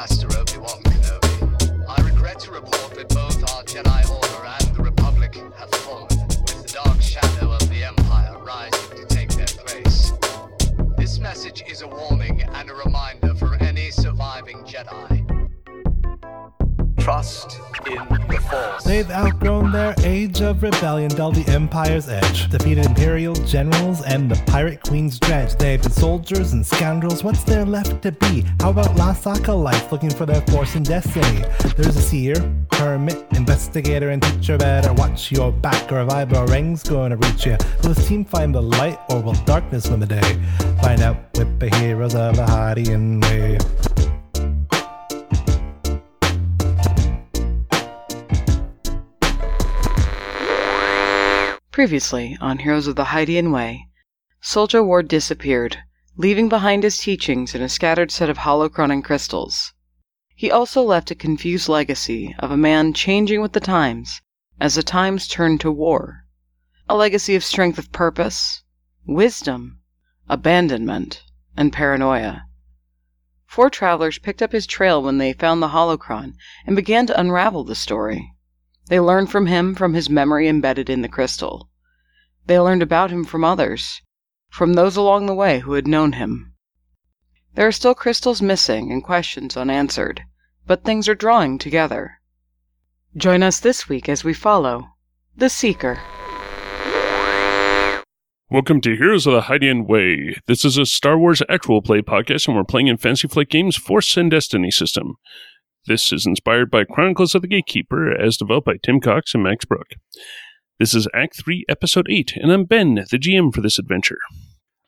Master Obi-Wan Kenobi. I regret to report that both our Jedi Order and the Republic have fallen, with the dark shadow of the Empire rising to take their place. This message is a warning and a reminder for any surviving Jedi. Trust in the They've outgrown their age of rebellion, dulled the Empire's edge, defeated Imperial generals and the Pirate Queen's dredge. They've been soldiers and scoundrels, what's there left to be? How about lost acolytes looking for their force and destiny? There's a seer, hermit, investigator, and teacher. Better watch your back, or a ring's gonna reach you. Will this team find the light, or will darkness win the day? Find out with the heroes of the Hydian Way. Previously on Heroes of the Hydian Way, Soldier Ward disappeared, leaving behind his teachings in a scattered set of holocron and crystals. He also left a confused legacy of a man changing with the times as the times turned to war. A legacy of strength of purpose, wisdom, abandonment, and paranoia. Four travelers picked up his trail when they found the holocron and began to unravel the story. They learned from him from his memory embedded in the crystal. They learned about him from others, from those along the way who had known him. There are still crystals missing and questions unanswered, but things are drawing together. Join us this week as we follow The Seeker. Welcome to Heroes of the Hydian Way. This is a Star Wars actual play podcast, and we're playing in Fantasy Flight Games' Force and Destiny system. This is inspired by Chronicles of the Gatekeeper, as developed by Tim Cox and Max Brook. This is Act 3, Episode 8, and I'm Ben, the GM for this adventure.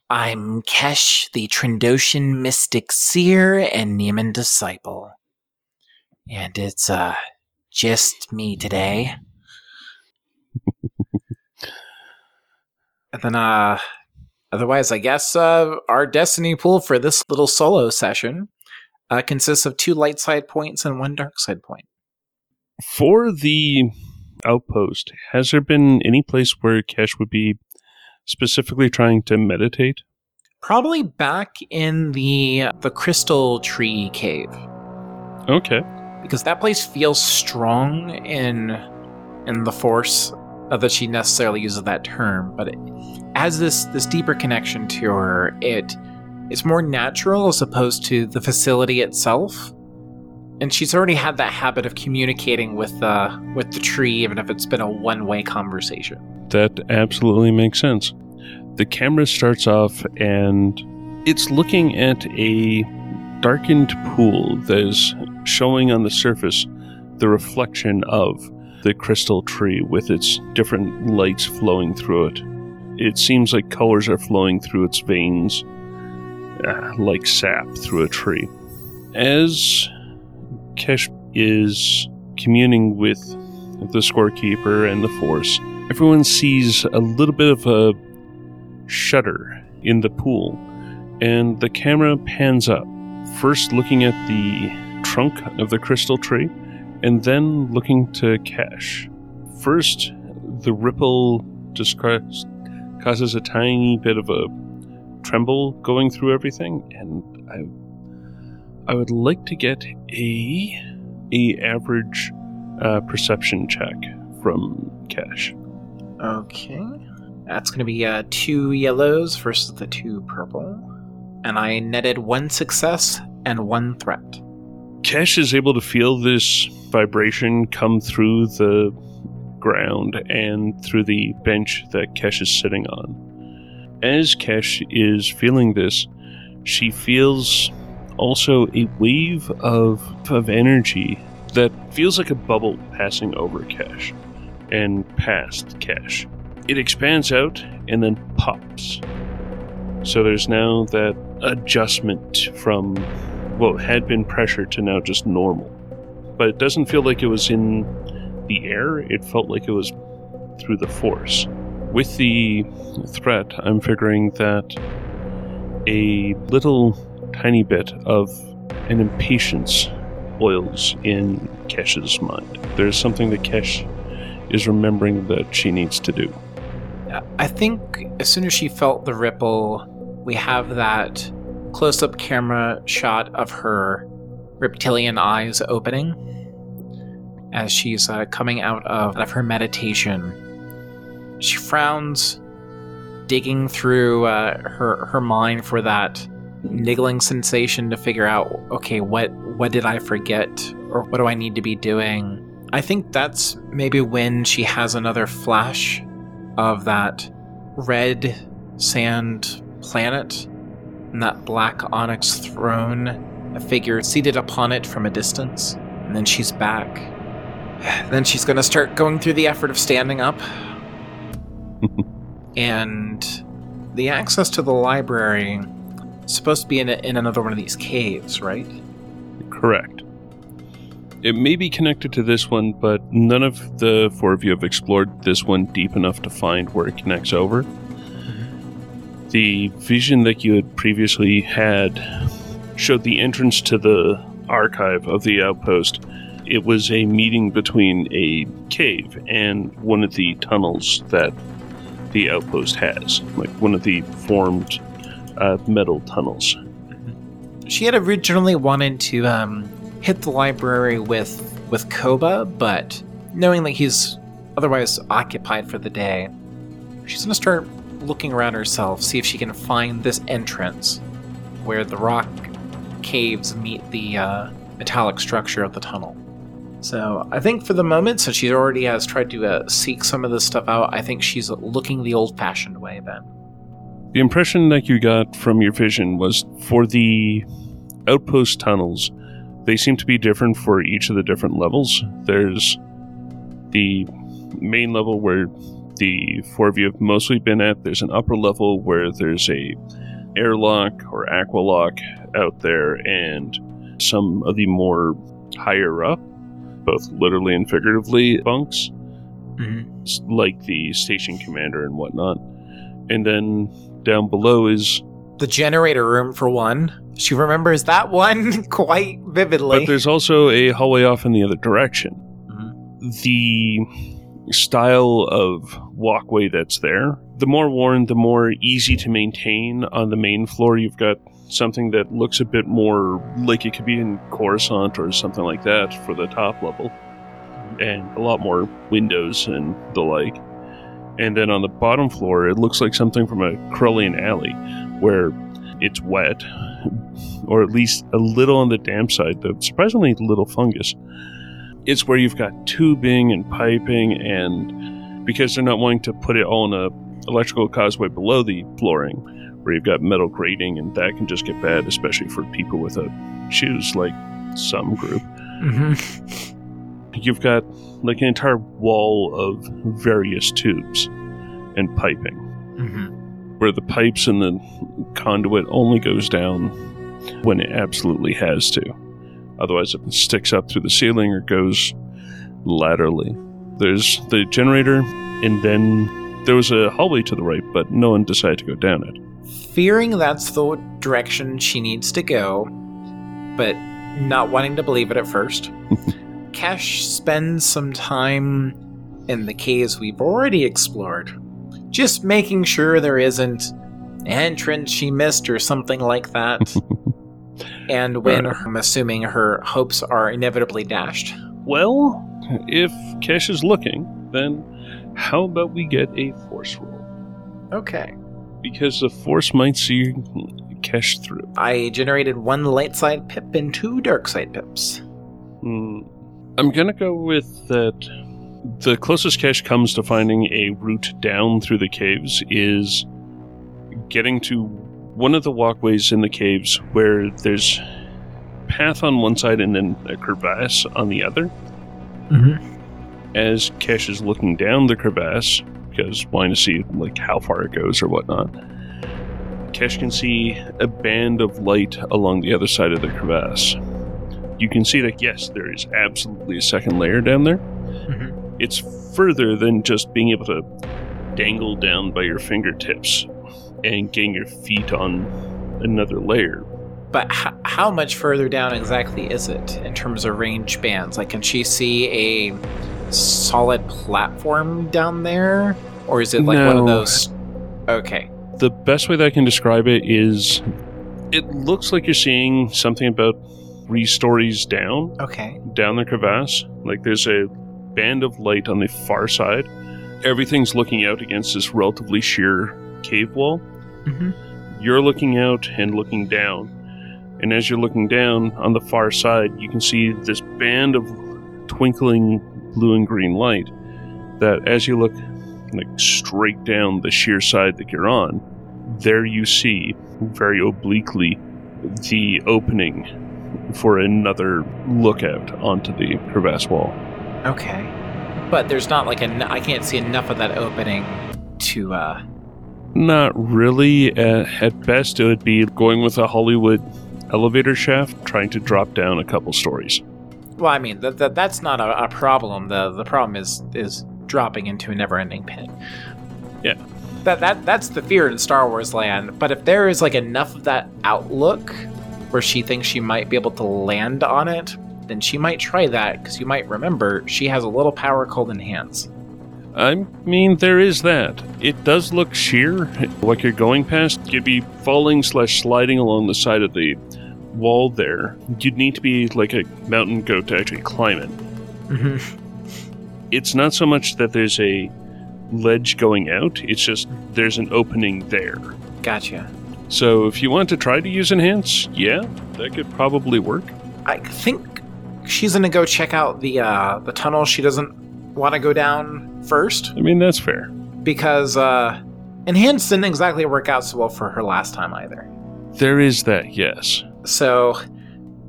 I'm Kesh, the Trandoshan mystic seer and Niman disciple. And it's, uh, just me today. and then, uh, otherwise, I guess, uh, our destiny pool for this little solo session, uh, consists of two light side points and one dark side point. For the outpost, has there been any place where Kesh would be specifically trying to meditate? Probably back in the the crystal tree cave. Okay. because that place feels strong in in the force not that she necessarily uses that term but it has this this deeper connection to her it it's more natural as opposed to the facility itself and she's already had that habit of communicating with uh with the tree even if it's been a one-way conversation That absolutely makes sense. The camera starts off and it's looking at a darkened pool that is showing on the surface the reflection of the crystal tree with its different lights flowing through it. It seems like colors are flowing through its veins, uh, like sap through a tree. As Kesh is communing with the scorekeeper and the force, everyone sees a little bit of a shudder in the pool, and the camera pans up, first looking at the trunk of the crystal tree, and then looking to Kesh. First, the ripple just causes a tiny bit of a tremble going through everything, and I, I would like to get a a average uh, perception check from Kesh. okay that's going to be uh two yellows versus the two purple and i netted one success and one threat Kesh is able to feel this vibration come through the ground and through the bench that Kesh is sitting on. As Kesh is feeling this, she feels also a wave of, of energy that feels like a bubble passing over Kesh and past Kesh. It expands out and then pops. So there's now that adjustment from what had been pressure to now just normal. But it doesn't feel like it was in the air, it felt like it was through the force. With the threat, I'm figuring that a little tiny bit of an impatience boils in Kesh's mind. There's something that Kesh is remembering that she needs to do. I think as soon as she felt the ripple, we have that close up camera shot of her reptilian eyes opening as she's uh, coming out of, of her meditation. She frowns, digging through uh, her her mind for that niggling sensation to figure out, okay, what what did I forget, or what do I need to be doing? I think that's maybe when she has another flash of that red sand planet and that black onyx throne, a figure seated upon it from a distance, and then she's back. Then she's gonna start going through the effort of standing up. And the access to the library is supposed to be in, a, in another one of these caves, right? Correct. It may be connected to this one, but none of the four of you have explored this one deep enough to find where it connects over. Mm-hmm. The vision that you had previously had showed the entrance to the archive of the outpost. It was a meeting between a cave and one of the tunnels that the outpost has, like one of the formed uh, metal tunnels. She had originally wanted to um, hit the library with with Koba, but knowing that he's otherwise occupied for the day, she's gonna start looking around herself, see if she can find this entrance where the rock caves meet the uh, metallic structure of the tunnel. So I think for the moment, since she already has tried to uh, seek some of this stuff out, I think she's looking the old-fashioned way. Then The impression that you got from your vision was for the outpost tunnels, they seem to be different for each of the different levels. There's the main level where the four of you have mostly been at. There's an upper level where there's a airlock or aqualock out there, and some of the more higher up, both literally and figuratively, bunks s- like the station commander and whatnot. And then down below is, the generator room, for one, she remembers that one quite vividly. but there's also a hallway off in the other direction. Mhm. The style of walkway that's there, the more worn, the more easy to maintain. On the main floor, you've got something that looks a bit more like it could be in Coruscant or something like that for the top level, and a lot more windows and the like. And then on the bottom floor, it looks like something from a Corellian alley, where it's wet, or at least a little on the damp side, though surprisingly little fungus. It's where you've got tubing and piping, and because they're not wanting to put it all in a electrical causeway below the flooring, where you've got metal grating, and that can just get bad, especially for people without shoes, like some group. Mhm. You've got like an entire wall of various tubes and piping Mhm. where the pipes and the conduit only goes down when it absolutely has to. Otherwise, it sticks up through the ceiling or goes laterally. There's the generator, and then there was a hallway to the right, but no one decided to go down it. Fearing that's the direction she needs to go, but not wanting to believe it at first, Kesh spends some time in the caves we've already explored, just making sure there isn't an entrance she missed or something like that. and when uh. I'm assuming her hopes are inevitably dashed. Well, if Kesh is looking, then how about we get a force roll? Okay. Because the force might see Kesh through. I generated one light side pip and two dark side pips. Hmm. I'm gonna go with that. The closest Kesh comes to finding a route down through the caves is getting to one of the walkways in the caves where there's path on one side and then a crevasse on the other. Mm-hmm. As Kesh is looking down the crevasse, because wanting to see like how far it goes or whatnot, Kesh can see a band of light along the other side of the crevasse. You can see that yes, there is absolutely a second layer down there. Mhm. It's further than just being able to dangle down by your fingertips and getting your feet on another layer. But h- how much further down exactly is it in terms of range bands? Like, can she see a solid platform down there? Or is it like one of those. Okay. The best way that I can describe it is it looks like you're seeing something about three stories down, Okay. down the crevasse. Like there's a band of light on the far side. Everything's looking out against this relatively sheer cave wall. Mm-hmm. You're looking out and looking down. And as you're looking down on the far side, you can see this band of twinkling blue and green light that as you look like straight down the sheer side that you're on, there you see very obliquely the opening for another lookout onto the crevasse wall. Okay. But there's not like a. I can't see enough of that opening to. uh Not really. Uh, at best, it would be going with a Hollywood elevator shaft, trying to drop down a couple stories. Well, I mean that, that that's not a, a problem. The the problem is is dropping into a never-ending pit. Yeah. That that that's the fear in Star Wars land. But if there is like enough of that outlook where she thinks she might be able to land on it, then she might try that because you might remember she has a little power called enhance. I mean, there is that. It does look sheer, like you're going past. You'd be falling slash sliding along the side of the wall there. You'd need to be like a mountain goat to actually climb it. Mm-hmm. It's not so much that there's a ledge going out, it's just there's an opening there. Gotcha. So if you want to try to use enhance, yeah, that could probably work. I think she's gonna go check out the uh, the tunnel. She doesn't want to go down first I mean, that's fair. because uh, enhance didn't exactly work out so well for her last time either. There is that, yes. So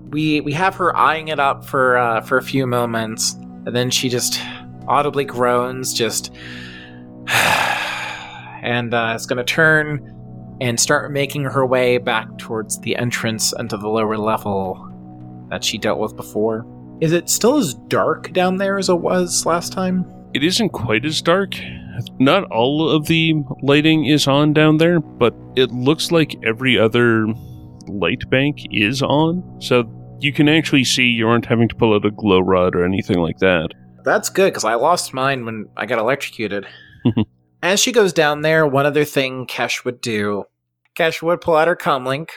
we we have her eyeing it up for uh, for a few moments, and then she just audibly groans, just and uh, is going to turn and start making her way back towards the entrance into the lower level that she dealt with before. Is it still as dark down there as it was last time? It isn't quite as dark. Not all of the lighting is on down there, but it looks like every other light bank is on. So you can actually see you aren't having to pull out a glow rod or anything like that. That's good because I lost mine when I got electrocuted. As she goes down there, one other thing Kesh would do, Kesh would pull out her comlink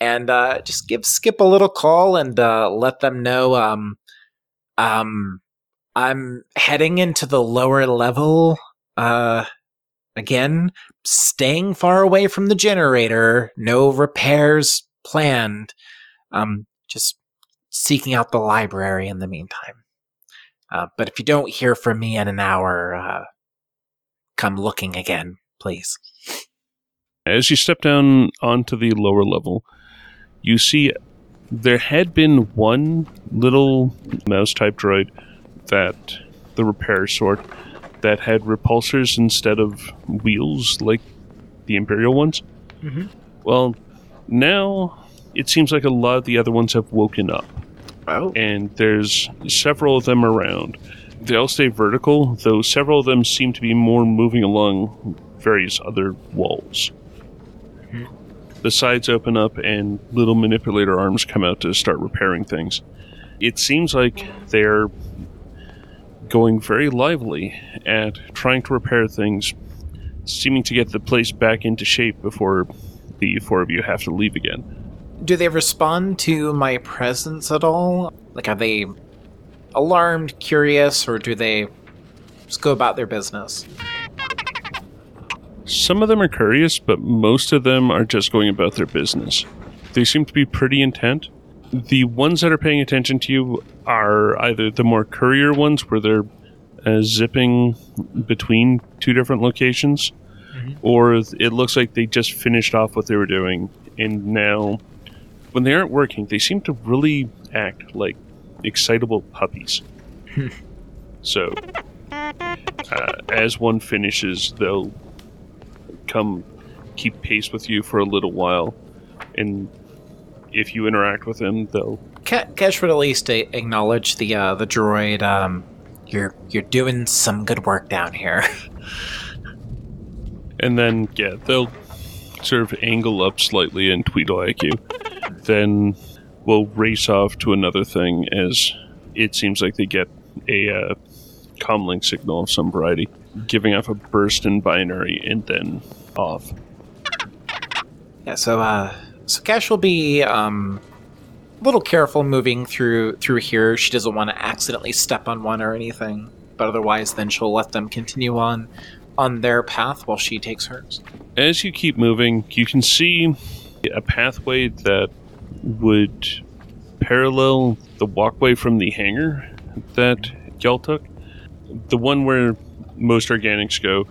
and uh, just give Skip a little call and uh, let them know um, um, I'm heading into the lower level uh, again, staying far away from the generator, no repairs planned, um, just seeking out the library in the meantime. Uh, but if you don't hear from me in an hour, uh, come looking again, please. As you step down onto the lower level, you see there had been one little mouse type droid that the repair sort that had repulsors instead of wheels like the Imperial ones. Mhm. Well, now it seems like a lot of the other ones have woken up, Oh, and there's several of them around. They all stay vertical, though several of them seem to be more moving along various other walls. The sides open up and little manipulator arms come out to start repairing things. It seems like they're going very lively at trying to repair things, seeming to get the place back into shape before the four of you have to leave again. do they respond to my presence at all? Like, are they alarmed, curious, or do they just go about their business? Some of them are curious, but most of them are just going about their business. They seem to be pretty intent. The ones that are paying attention to you are either the more courier ones, where they're uh, zipping between two different locations, or it looks like they just finished off what they were doing, and now, when they aren't working, they seem to really act like excitable puppies. so, uh, as one finishes, they'll come keep pace with you for a little while, and if you interact with them, they'll Ke- Kesh would at least a- acknowledge the uh, the droid. Um, you're you're doing some good work down here. and then yeah, they'll sort of angle up slightly and tweedle at you. then we'll race off to another thing as it seems like they get a uh, comlink signal of some variety, giving off a burst in binary and then off. Yeah, so uh so Kesh will be um a little careful moving through through here. She doesn't want to accidentally step on one or anything, but otherwise, then she'll let them continue on on their path while she takes hers. As you keep moving, you can see a pathway that would parallel the walkway from the hangar that y'all took. The one where most organics go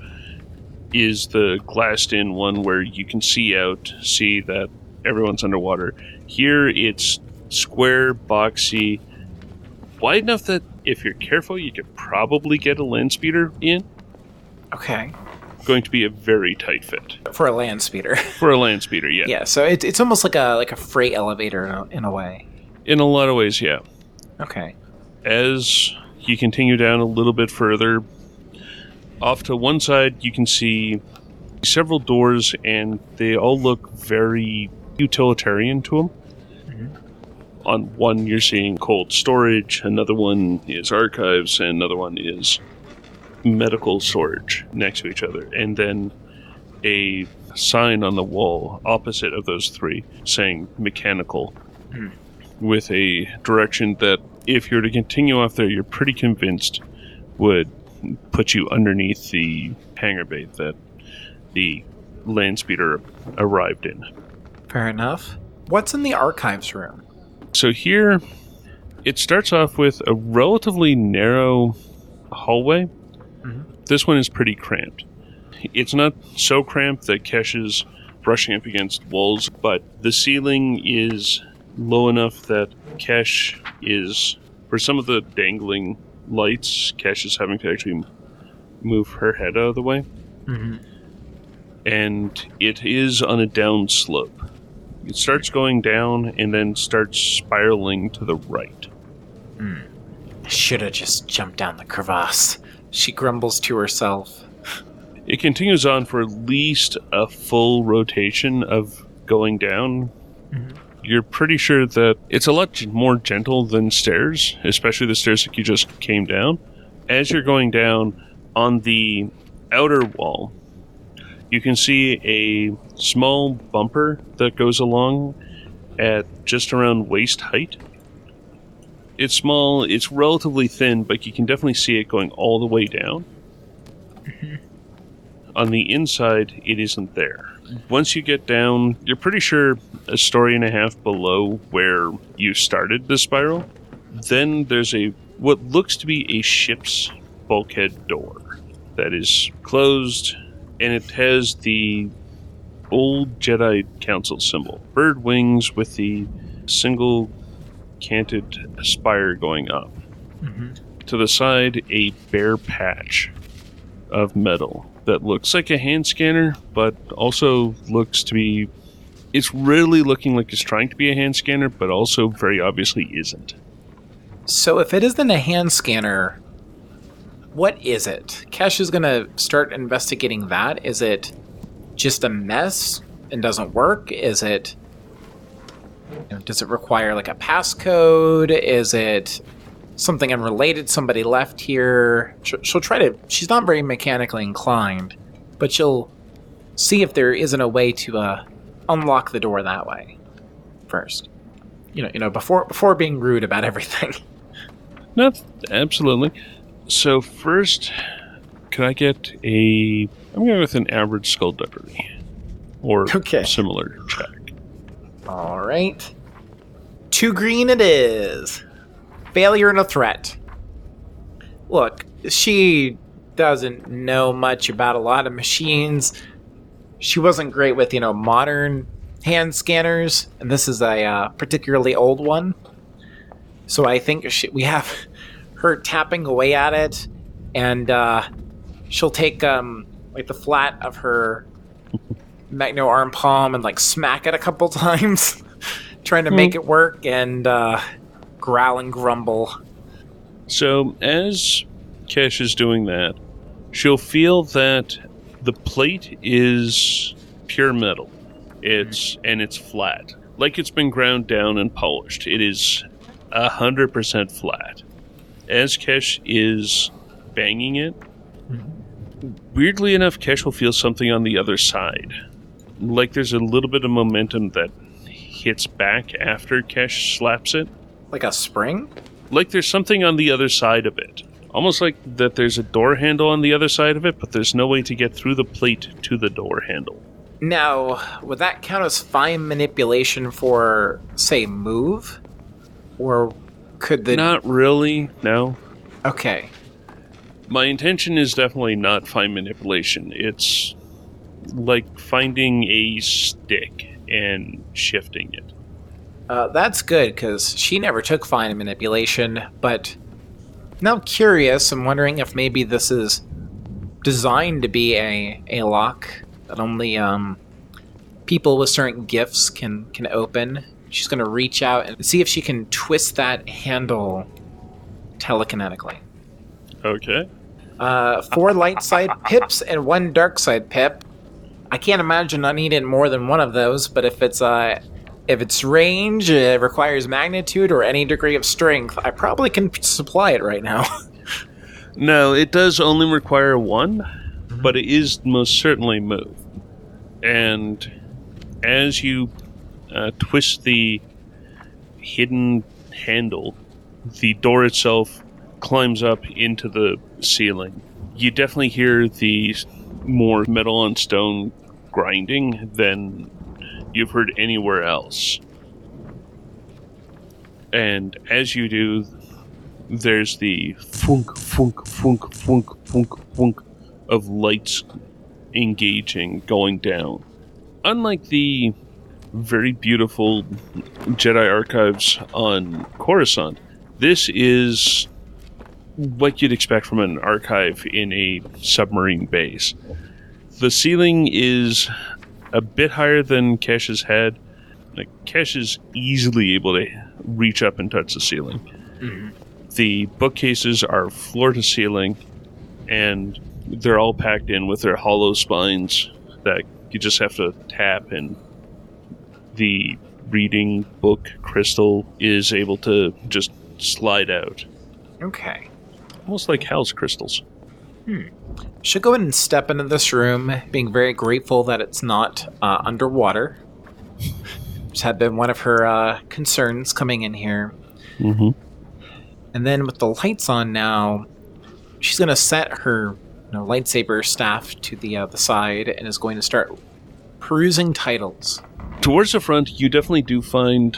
is the glassed in one where you can see out, see that everyone's underwater. Here it's square, boxy, wide enough that if you're careful, you could probably get a land speeder in. Okay. Going to be a very tight fit For a land speeder. for a land speeder, yeah. yeah, so it, it's almost like a like a freight elevator in a, in a way. In a lot of ways, yeah. Okay. as you continue down a little bit further, off to one side, you can see several doors, and they all look very utilitarian to them. Mm-hmm. On one, you're seeing cold storage, another one is archives, and another one is medical storage next to each other. And then a sign on the wall opposite of those three saying mechanical hmm. with a direction that if you're to continue off there, you're pretty convinced would put you underneath the hangar bay that the land speeder arrived in. Fair enough. What's in the archives room? So here, it starts off with a relatively narrow hallway. Mm-hmm. This one is pretty cramped. It's not so cramped that Kesh is brushing up against walls, but the ceiling is low enough that Kesh is, for some of the dangling lights, Kesh is having to actually move her head out of the way. Mm-hmm. And it is on a down slope. It starts going down and then starts spiraling to the right. Hmm. I should have just jumped down the crevasse. She grumbles to herself. It continues on for at least a full rotation of going down. Mm-hmm. You're pretty sure that it's a lot more gentle than stairs, especially the stairs that you just came down. As you're going down on the outer wall, you can see a small bumper that goes along at just around waist height. It's small, it's relatively thin, but you can definitely see it going all the way down. Mm-hmm. On the inside, it isn't there. Once you get down, you're pretty sure a story and a half below where you started the spiral. Then there's a what looks to be a ship's bulkhead door that is closed, and it has the old Jedi Council symbol bird wings with the single canted spire going up. Mm-hmm. To the side, a bare patch of metal that looks like a hand scanner, but also looks to be. It's really looking like it's trying to be a hand scanner, but also very obviously isn't. So if it isn't a hand scanner, what is it? Kesh is going to start investigating that. Is it just a mess and doesn't work? Is it you know, does it require like a passcode? Is it something unrelated somebody left here? She'll, try to she's not very mechanically inclined, but she'll see if there isn't a way to uh, unlock the door that way first. You know, you know, before before being rude about everything. Not absolutely. So first, can I get a? I'm going with an average skullduggery, or Okay. similar check. All right. Two green it is. Failure and a threat. Look, she doesn't know much about a lot of machines. She wasn't great with, you know, modern hand scanners, and this is a uh, particularly old one. So I think she, we have her tapping away at it, and uh, she'll take um, like the flat of her magno arm palm and like smack it a couple times, trying to make it work, and uh, growl and grumble. So as Kesh is doing that, she'll feel that the plate is pure metal. It's and it's flat, like it's been ground down and polished. It is a hundred percent flat. As Kesh is banging it, weirdly enough, Kesh will feel something on the other side. Like there's a little bit of momentum that hits back after Kesh slaps it. Like a spring? Like there's something on the other side of it. Almost like that there's a door handle on the other side of it, but there's no way to get through the plate to the door handle. Now, would that count as fine manipulation for, say, move? Or could the. Not really, no. Okay. My intention is definitely not fine manipulation. It's like finding a stick and shifting it. Uh, that's good, because she never took fine manipulation, but now I'm curious. I'm wondering if maybe this is designed to be a, a lock that only um, people with certain gifts can, can open. She's going to reach out and see if she can twist that handle telekinetically. Okay. Uh, four light side pips and one dark side pip. I can't imagine I needing more than one of those, but if it's uh, if it's range, it requires magnitude or any degree of strength, I probably can supply it right now. No, it does only require one, but it is most certainly move. And as you uh, twist the hidden handle, the door itself climbs up into the ceiling. You definitely hear the more metal on stone grinding than you've heard anywhere else. And as you do, there's the funk, funk, funk, funk, funk, funk of lights engaging, going down. Unlike the very beautiful Jedi archives on Coruscant, this is what you'd expect from an archive in a submarine base. The ceiling is a bit higher than Kesh's head. Like Kesh is easily able to reach up and touch the ceiling. Mm-hmm. The bookcases are floor to ceiling, and they're all packed in with their hollow spines that you just have to tap, and the reading book crystal is able to just slide out, okay. almost like Hal's crystals. Should go ahead and step into this room, being very grateful that it's not uh, underwater. Which had been one of her uh, concerns coming in here. Mm-hmm. And then with the lights on now, she's going to set her you know, lightsaber staff to the uh, the side and is going to start perusing titles. Towards the front, you definitely do find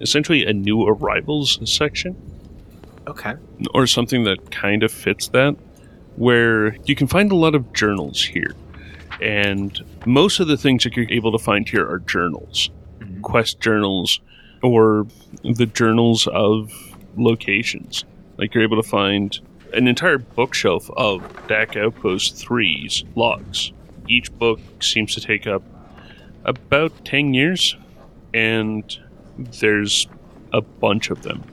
essentially a new arrivals section. Okay. or something that kind of fits that, where you can find a lot of journals here. And most of the things that you're able to find here are journals, mm-hmm. quest journals, or the journals of locations. Like you're able to find an entire bookshelf of DAC Outpost 3's logs. Each book seems to take up about 10 years, and there's a bunch of them.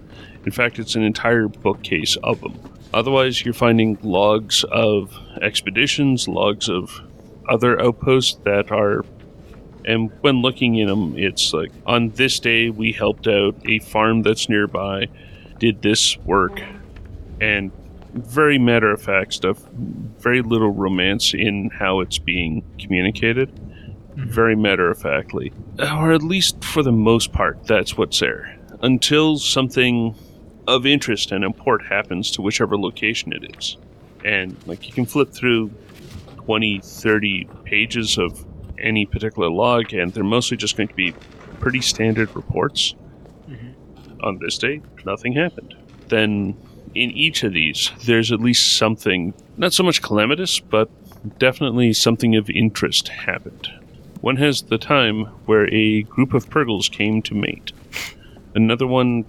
In fact, it's an entire bookcase of them. Otherwise, you're finding logs of expeditions, logs of other outposts that are. And when looking in them, it's like on this day we helped out a farm that's nearby, did this work, and very matter of fact stuff. Very little romance in how it's being communicated. Mm-hmm. Very matter of factly. Or at least for the most part, that's what's there. Until something of interest and import happens to whichever location it is. And like you can flip through 20, 30 pages of any particular log, and they're mostly just going to be pretty standard reports. Mm-hmm. On this day, nothing happened. Then in each of these, there's at least something, not so much calamitous, but definitely something of interest happened. One has the time where a group of Purrgils came to mate. Another one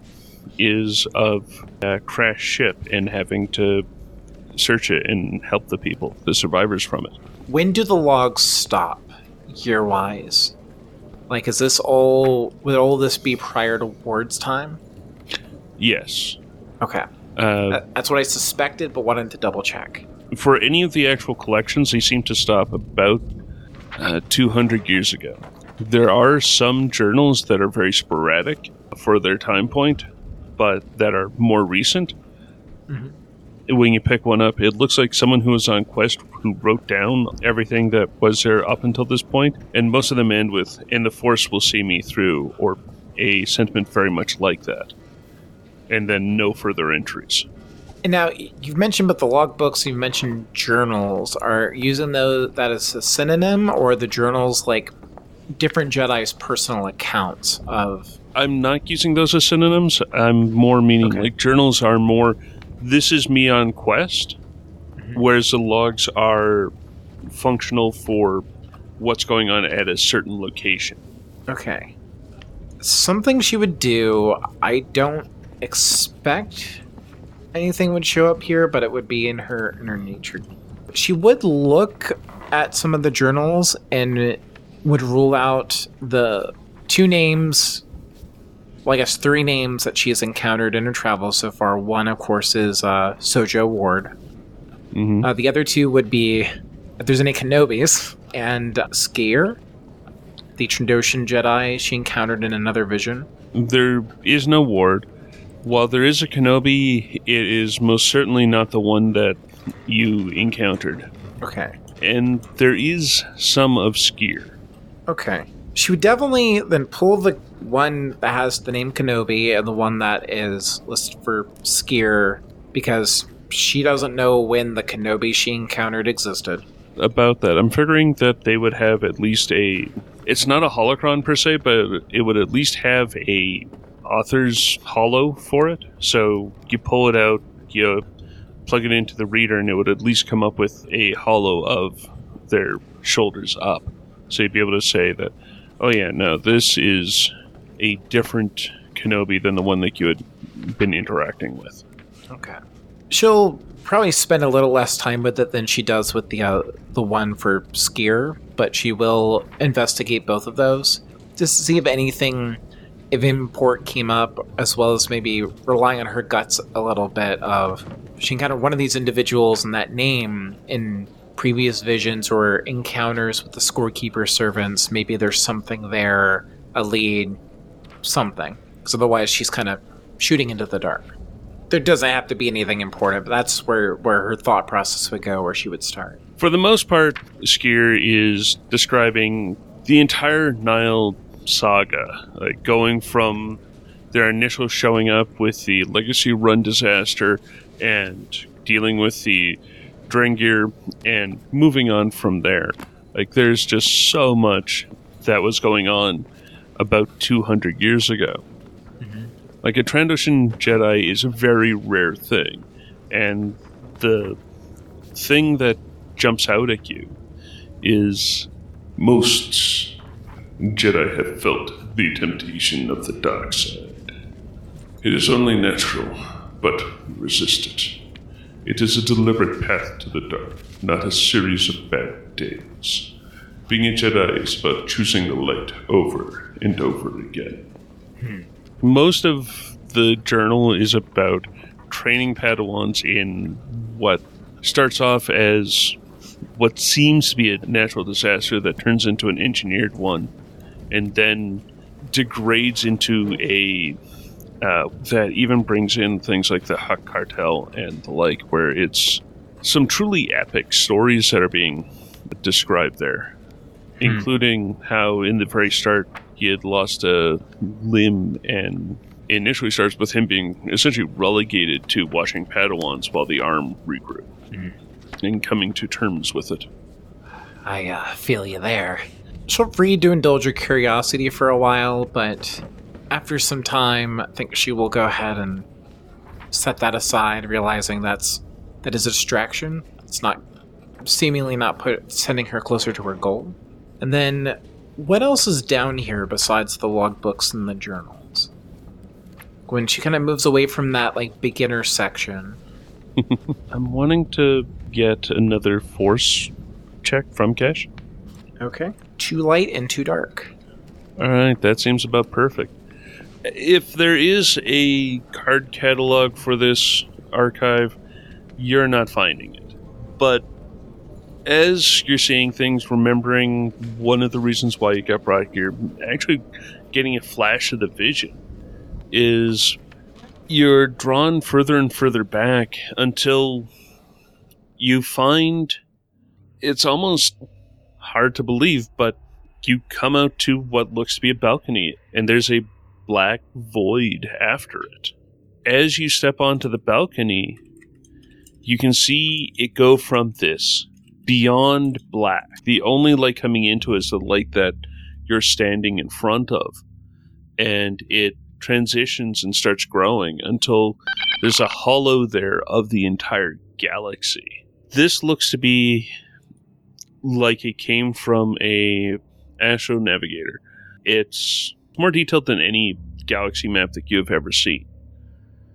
is of a crashed ship and having to search it and help the people, the survivors from it. When do the logs stop, year wise? Like, is this all. Would all this be prior to Ward's time? Yes. Okay. Uh, That's what I suspected, but wanted to double check. for any of the actual collections, they seem to stop about uh, 200 years ago. There are some journals that are very sporadic for their time point, but that are more recent. when you pick one up, it looks like someone who was on quest who wrote down everything that was there up until this point, and most of them end with "and the Force will see me through" or a sentiment very much like that, and then no further entries. And now you've mentioned about the logbooks, you've mentioned journals. Are using those that as a synonym, or are the journals like different Jedi's personal accounts of? I'm not using those as synonyms. I'm more meaning Okay. like journals are more. This is me on quest, mm-hmm. whereas the logs are functional for what's going on at a certain location. Okay. Something she would do, I don't expect anything would show up here, but it would be in her in her nature. She would look at some of the journals and would rule out the two names well, I guess three names that she has encountered in her travels so far. One, of course, is uh, Sojo Ward. hmm Uh, the other two would be if there's any Kenobis and uh, Sskeer, the Trandoshan Jedi she encountered in another vision. There is no ward. While there is a Kenobi, it is most certainly not the one that you encountered. Okay. And there is some of Sskeer. Okay. She would definitely then pull the one that has the name Kenobi and the one that is listed for Sskeer because she doesn't know when the Kenobi she encountered existed. about that. I'm figuring that they would have at least a. It's not a holocron per se, but it would at least have a author's holo for it. So you pull it out, you plug it into the reader, and it would at least come up with a holo of their shoulders up. So you'd be able to say that, oh yeah, no, this is a different Kenobi than the one that you had been interacting with. Okay. She'll probably spend a little less time with it than she does with the uh, the one for Sskeer, but she will investigate both of those just to see if anything of import came up, as well as maybe relying on her guts a little bit of she encountered one of these individuals and that name in previous visions or encounters with the scorekeeper servants. Maybe there's something there, a lead, something. Because otherwise, she's kind of shooting into the dark there doesn't have to be anything important, but that's where where her thought process would go, where she would start. For the most part, Sskeer is describing the entire Nihil saga, like going from their initial showing up with the Legacy Run disaster and dealing with the Drengir and moving on from there. Like, there's just so much that was going on about 200 years ago. Mm-hmm. Like, a Trandoshan Jedi is a very rare thing, and the thing that jumps out at you is Most Jedi have felt the temptation of the dark side. It is only natural, but resist it. It is a deliberate path to the dark, not a series of bad days. Being a Jedi is about choosing the light over and over again. Hmm. most of the journal is about training Padawans in what starts off as what seems to be a natural disaster that turns into an engineered one, and then degrades into a uh, that even brings in things like the Hutt cartel and the like, where it's some truly epic stories that are being described there, including how in the very start he had lost a limb and initially starts with him being essentially relegated to watching Padawans while the arm regrew and coming to terms with it. I uh, feel you there. She'll free to indulge her curiosity for a while, but after some time, I think she will go ahead and set that aside, realizing that's that is a distraction. It's not seemingly not put sending her closer to her goal. And then, what else is down here besides the logbooks and the journals? When she kind of moves away from that like beginner section, I'm wanting to get another force check from Kesh. Okay, two light and two dark. All right, that seems about perfect. If there is a card catalog for this archive, you're not finding it. But as you're seeing things, remembering one of the reasons why you got brought here, actually getting a flash of the vision is you're drawn further and further back until you find it's almost hard to believe, but you come out to what looks to be a balcony, and there's a black void after it. As you step onto the balcony, you can see it go from this beyond black. The only light coming into is the light that you're standing in front of. And it transitions and starts growing until there's a holo there of the entire galaxy. This looks to be like it came from a astro navigator. It's more detailed than any galaxy map that you've ever seen.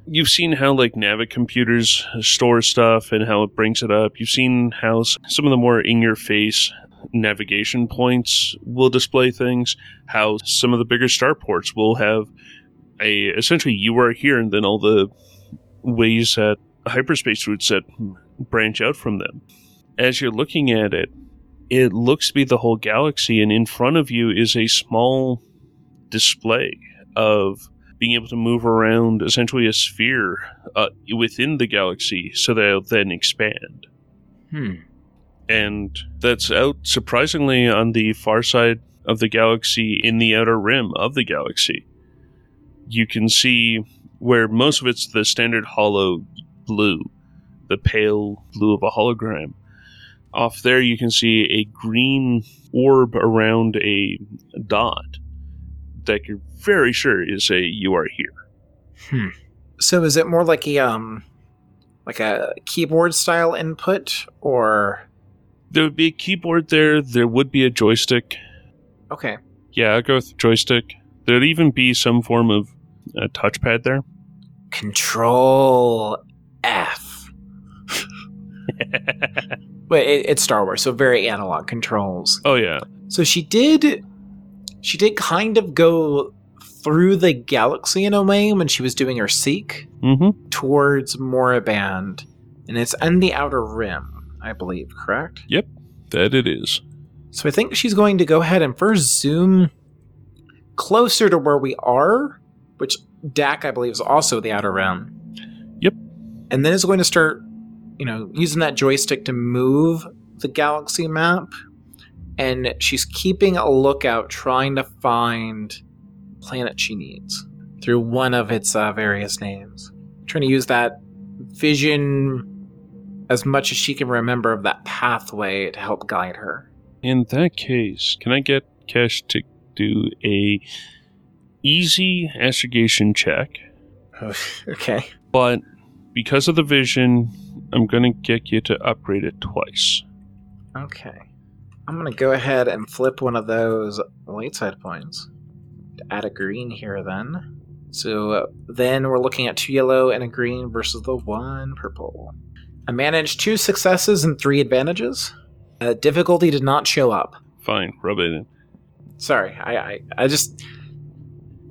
You've seen how like Navic computers store stuff and how it brings it up. You've seen how some of the more in your face navigation points will display things, how some of the bigger starports will have a essentially you are here and then all the ways that hyperspace routes that branch out from them. As you're looking at it, it looks to be the whole galaxy, and in front of you is a small display of being able to move around essentially a sphere uh, within the galaxy so that it'll then expand. Hmm. And that's out surprisingly on the far side of the galaxy in the outer rim of the galaxy. You can see where most of it's the standard holo blue, the pale blue of a hologram. Off there, you can see a green orb around a dot that you're very sure is a you are here. Hmm. So is it more like a um like a keyboard style input or There would be a keyboard there, there would be a joystick. okay. Yeah, I'll go with joystick. There'd even be some form of a touchpad there. Control F. But it, it's Star Wars, so very analog controls. oh, yeah. So she did she did kind of go through the galaxy in a way when she was doing her seek Mm-hmm. towards Moraband. And it's in the outer rim, I believe, correct? Yep, that it is. So I think she's going to go ahead and first zoom closer to where we are, which Dac, I believe, is also the outer rim. Yep. And then is going to start, you know, using that joystick to move the galaxy map. And she's keeping a lookout, trying to find planet she needs through one of its uh, various names. Trying to use that vision as much as she can remember of that pathway to help guide her. In that case, can I get Kesh to do a easy astrogation check? okay. But because of the vision, I'm to get you to upgrade it twice. Okay. I'm to go ahead and flip one of those light side points to add a green here then. So uh, then we're looking at two yellow and a green versus the one purple. I managed two successes and three advantages. Uh, difficulty did not show up. Fine, rub it in. Sorry, I, I, I just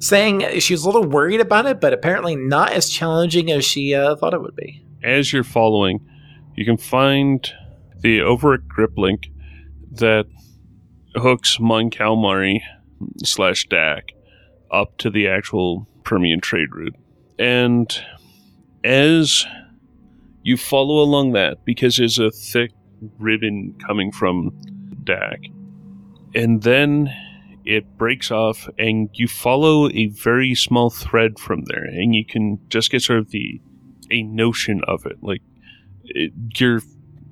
saying she was a little worried about it, but apparently not as challenging as she uh, thought it would be. As you're following, you can find the overt grip link that hooks Mon Calamari slash Dac up to the actual Perlemian trade route. And as you follow along that, because there's a thick ribbon coming from Dac, and then it breaks off, and you follow a very small thread from there, and you can just get sort of the a notion of it. Like it, your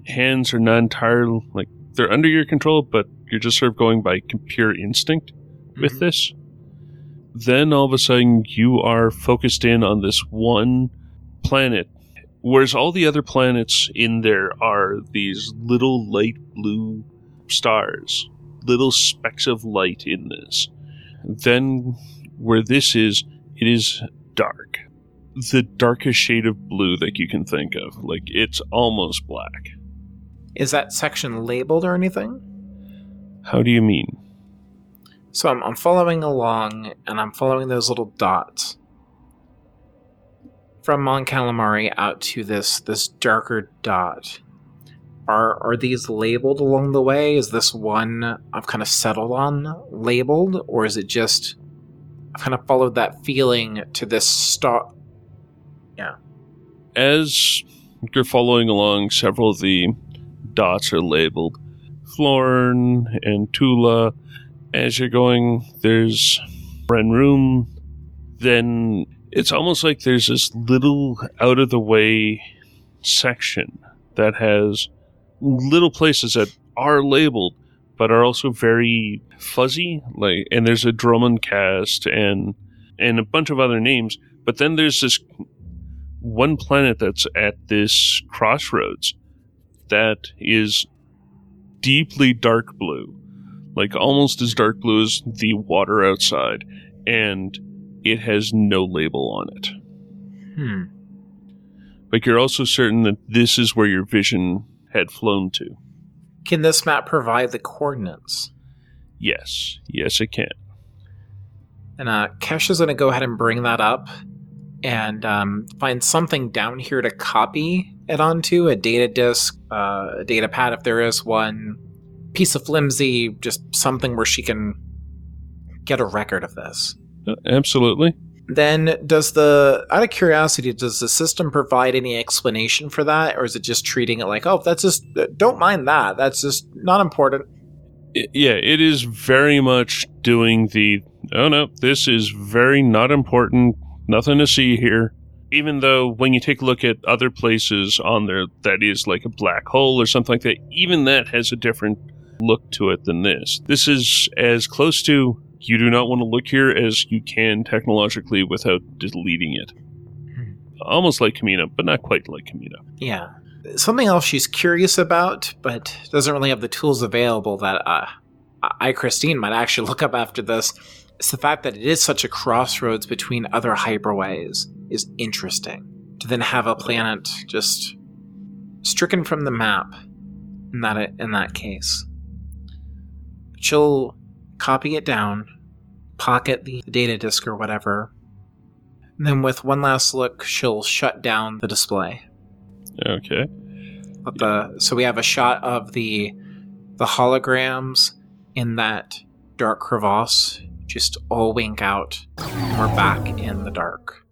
hands are not entirely like they're under your control, but you're just sort of going by pure instinct with Mhm. this. Then all of a sudden, you are focused in on this one planet, whereas all the other planets in there are these little light blue stars, little specks of light in this. Then, where this is, it is dark. The darkest shade of blue that you can think of. Like, it's almost black. Is that section labeled or anything? How do you mean? So I'm, I'm following along, and I'm following those little dots from Mon Calamari out to this this darker dot. Are are these labeled along the way? Is this one I've kind of settled on labeled, or is it just I've kind of followed that feeling to this star Yeah. As you're following along, several of the dots are labeled Florn and Tula. As you're going, there's Brenroom. Then it's almost like there's this little out of the way section that has little places that are labeled but are also very fuzzy like and there's a Dromund Kaas and and a bunch of other names but then there's this one planet that's at this crossroads that is deeply dark blue like almost as dark blue as the water outside and it has no label on it. Hmm. but you're also certain that this is where your vision had flown to. Can this map provide the coordinates? yes. Yes it can. And uh, Kesh is going to go ahead and bring that up and um, find something down here to copy it onto a data disk, uh, a data pad if there is one, piece of flimsy, just something where she can get a record of this. Uh, absolutely Then, does the, out of curiosity, does the system provide any explanation for that? Or is it just treating it like, oh, that's just, don't mind that. That's just not important. Yeah, it is very much doing the oh no, this is very not important, nothing to see here. Even though when you take a look at other places on there that is like a black hole or something like that, even that has a different look to it than this. This is as close to you do not want to look here as you can technologically without deleting it. Almost like Kamino, but not quite like Kamino. Yeah. Something else she's curious about, but doesn't really have the tools available that uh, I, Christine, might actually look up after this. It's the fact that it is such a crossroads between other hyperways is interesting. To then have a planet just stricken from the map in that in that case. She'll copy it down, pocket the data disk or whatever, and then with one last look, she'll shut down the display. Okay. But the so we have a shot of the the holograms in that dark crevasse just all wink out and we're back in the dark.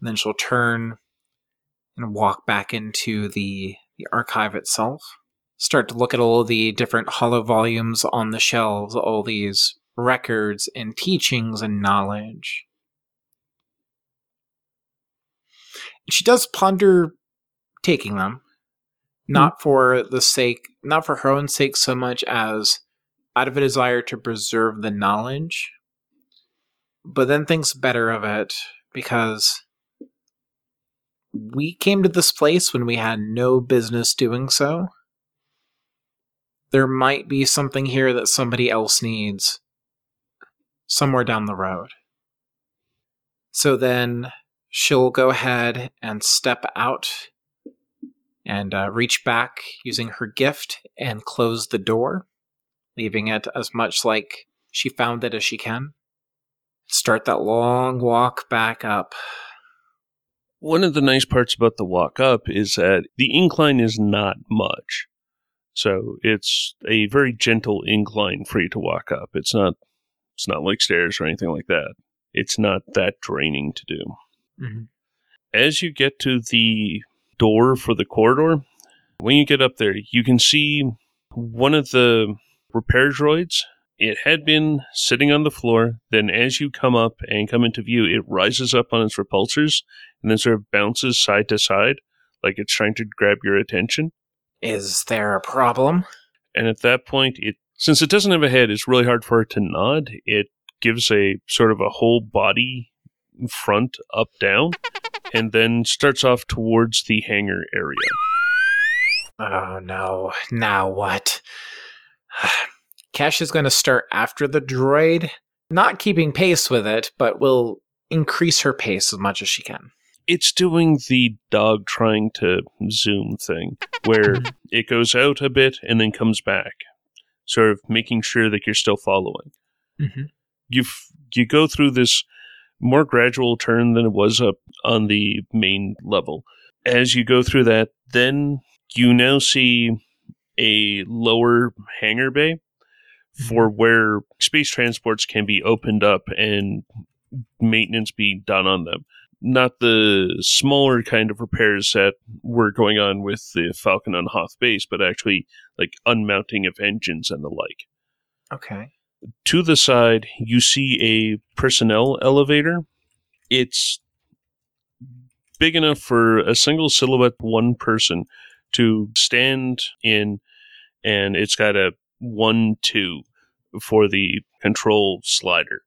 And then she'll turn and walk back into the the archive itself start to look at all the different holo volumes on the shelves all these records and teachings and knowledge. She does ponder taking them not hmm. for the sake not for her own sake so much as out of a desire to preserve the knowledge but then thinks better of it because we came to this place when we had no business doing so. There might be something here that somebody else needs somewhere down the road. So then she'll go ahead and step out and uh, reach back using her gift and close the door, leaving it as much like she found it as she can. Start that long walk back up. One of the nice parts about the walk up is that the incline is not much. So it's a very gentle incline for you to walk up. It's not it's not like stairs or anything like that. It's not that draining to do. Mhm. As you get to the door for the corridor, when you get up there, you can see one of the repair droids. It had been sitting on the floor. Then, as you come up and come into view, it rises up on its repulsors and then sort of bounces side to side, like it's trying to grab your attention. Is there a problem? And at that point, it since it doesn't have a head, it's really hard for it to nod. It gives a sort of a whole body front up down, and then starts off towards the hangar area. Oh no. Now what? Kesh is going to start after the droid, not keeping pace with it, but will increase her pace as much as she can. It's doing the dog trying to zoom thing, where it goes out a bit and then comes back, sort of making sure that you're still following. Mhm. You you go through this more gradual turn than it was up on the main level. As you go through that, then you now see a lower hangar bay mm-hmm. for where space transports can be opened up and maintenance be done on them. not the smaller kind of repairs that were going on with the Falcon on Hoth base, but actually like unmounting of engines and the like. Okay. To the side, you see a personnel elevator. It's big enough for a single silhouette, one person to stand in, and it's got a one two for the control slider.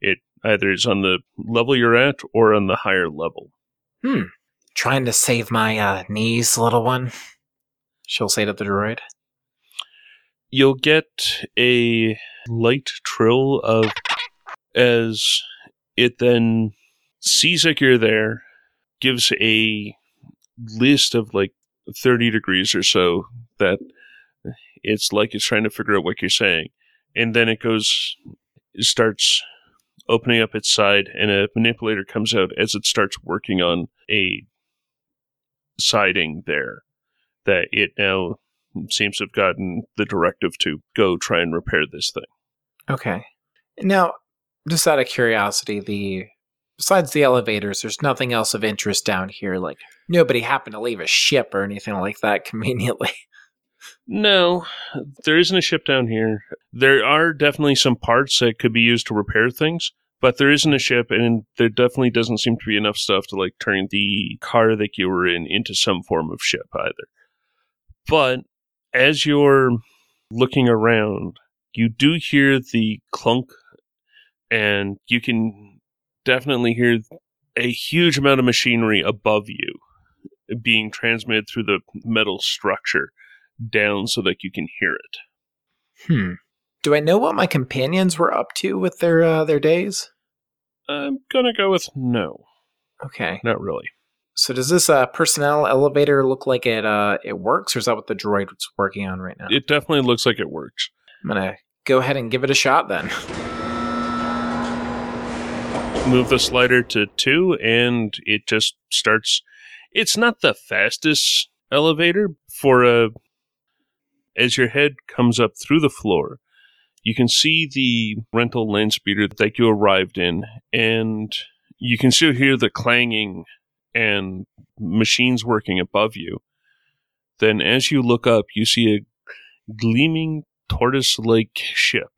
It either is on the level you're at or on the higher level. Hmm. Trying to save my uh, knees, little one. She'll say to the droid. You'll get a light trill of as it then sees like you're there, gives a list of like 30 degrees or so that it's like it's trying to figure out what you're saying. And then it goes, it starts opening up its side, and a manipulator comes out as it starts working on a siding there that it now seems to have gotten the directive to go try and repair this thing. Okay. Now, just out of curiosity, the besides the elevators, there's nothing else of interest down here. Like nobody happened to leave a ship or anything like that conveniently. No, there isn't a ship down here. There are definitely some parts that could be used to repair things, but there isn't a ship, and there definitely doesn't seem to be enough stuff to like turn the car that you were in into some form of ship either. But as you're looking around, you do hear the clunk, and you can definitely hear a huge amount of machinery above you being transmitted through the metal structure down so that you can hear it. Hmm. Do I know what my companions were up to with their uh, their days? I'm gonna go with no, Okay. not really. So does this uh, personnel elevator look like it uh, it works, or is that what the droid is working on right now? It definitely looks like it works. I'm gonna go ahead and give it a shot then. Move the slider to two, and it just starts. It's not the fastest elevator for a. As your head comes up through the floor, you can see the rental land speeder that you arrived in, and you can still hear the clanging and machines working above you. Then, as you look up, you see a gleaming tortoise like ship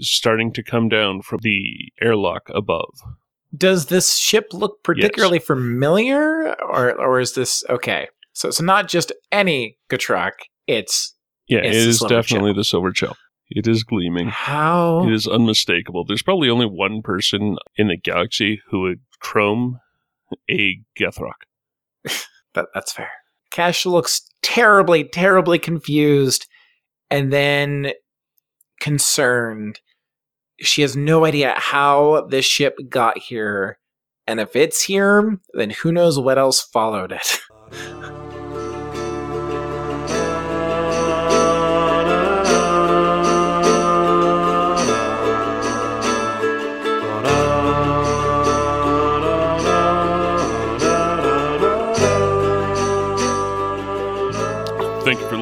starting to come down from the airlock above. Does this ship look particularly familiar, or or is this okay? So it's not just any Ghtroc. It's Yeah, It's it is definitely the silver Chill. It is gleaming. how It is unmistakable. There's probably only one person in the galaxy who would chrome a Ghtroc. that, that's fair. Kesh looks terribly, terribly confused, and then concerned. She has no idea how this ship got here, and if it's here, then who knows what else followed it.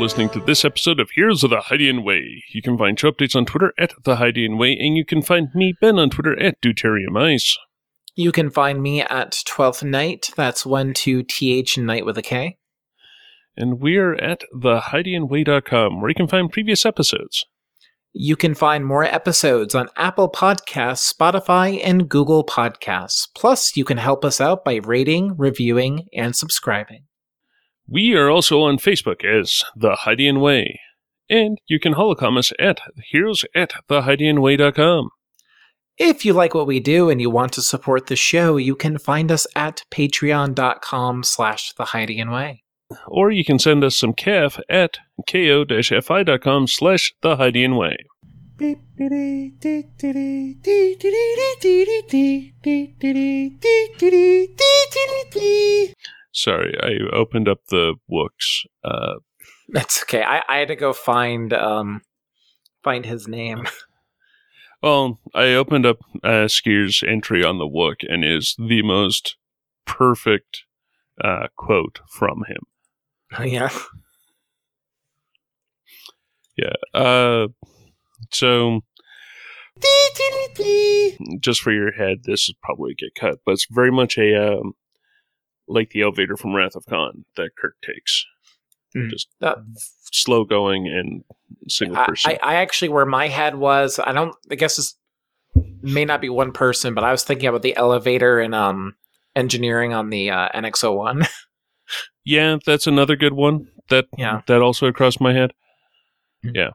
listening to this episode of Heroes of the Hydian Way. You can find show updates on Twitter at the Hydian Way, and you can find me, Ben, on Twitter at Deuterium Ice. You can find me at 12th Night. That's 1 2 TH Night with a K. And we are at thehydianway.com, where you can find previous episodes. You can find more episodes on Apple Podcasts, Spotify, and Google Podcasts. Plus, you can help us out by rating, reviewing, and subscribing. We are also on Facebook as The Hydian Way. And you can holocom us at heroes at thehydianway.com. If you like what we do and you want to support the show, you can find us at patreon.com slash the Way. Or you can send us some CAF at ko-fi.com slash The Hydian Way. Sorry, I opened up the books. Uh, That's okay. I, I had to go find um find his name. well, I opened up uh, Sskeer's entry on the Wook and is the most perfect uh, quote from him. Oh, yeah. Yeah. Uh, so, just for your head, this is probably get cut, but it's very much a um, like the elevator from Wrath of Khan that Kirk takes. Hmm. Just That- slow going and single I, person. I, I actually where my head was, I don't. I guess this may not be one person, but I was thinking about the elevator and um engineering on the uh, NX01. yeah, that's another good one. That Yeah. that also crossed my head. Hmm. Yeah.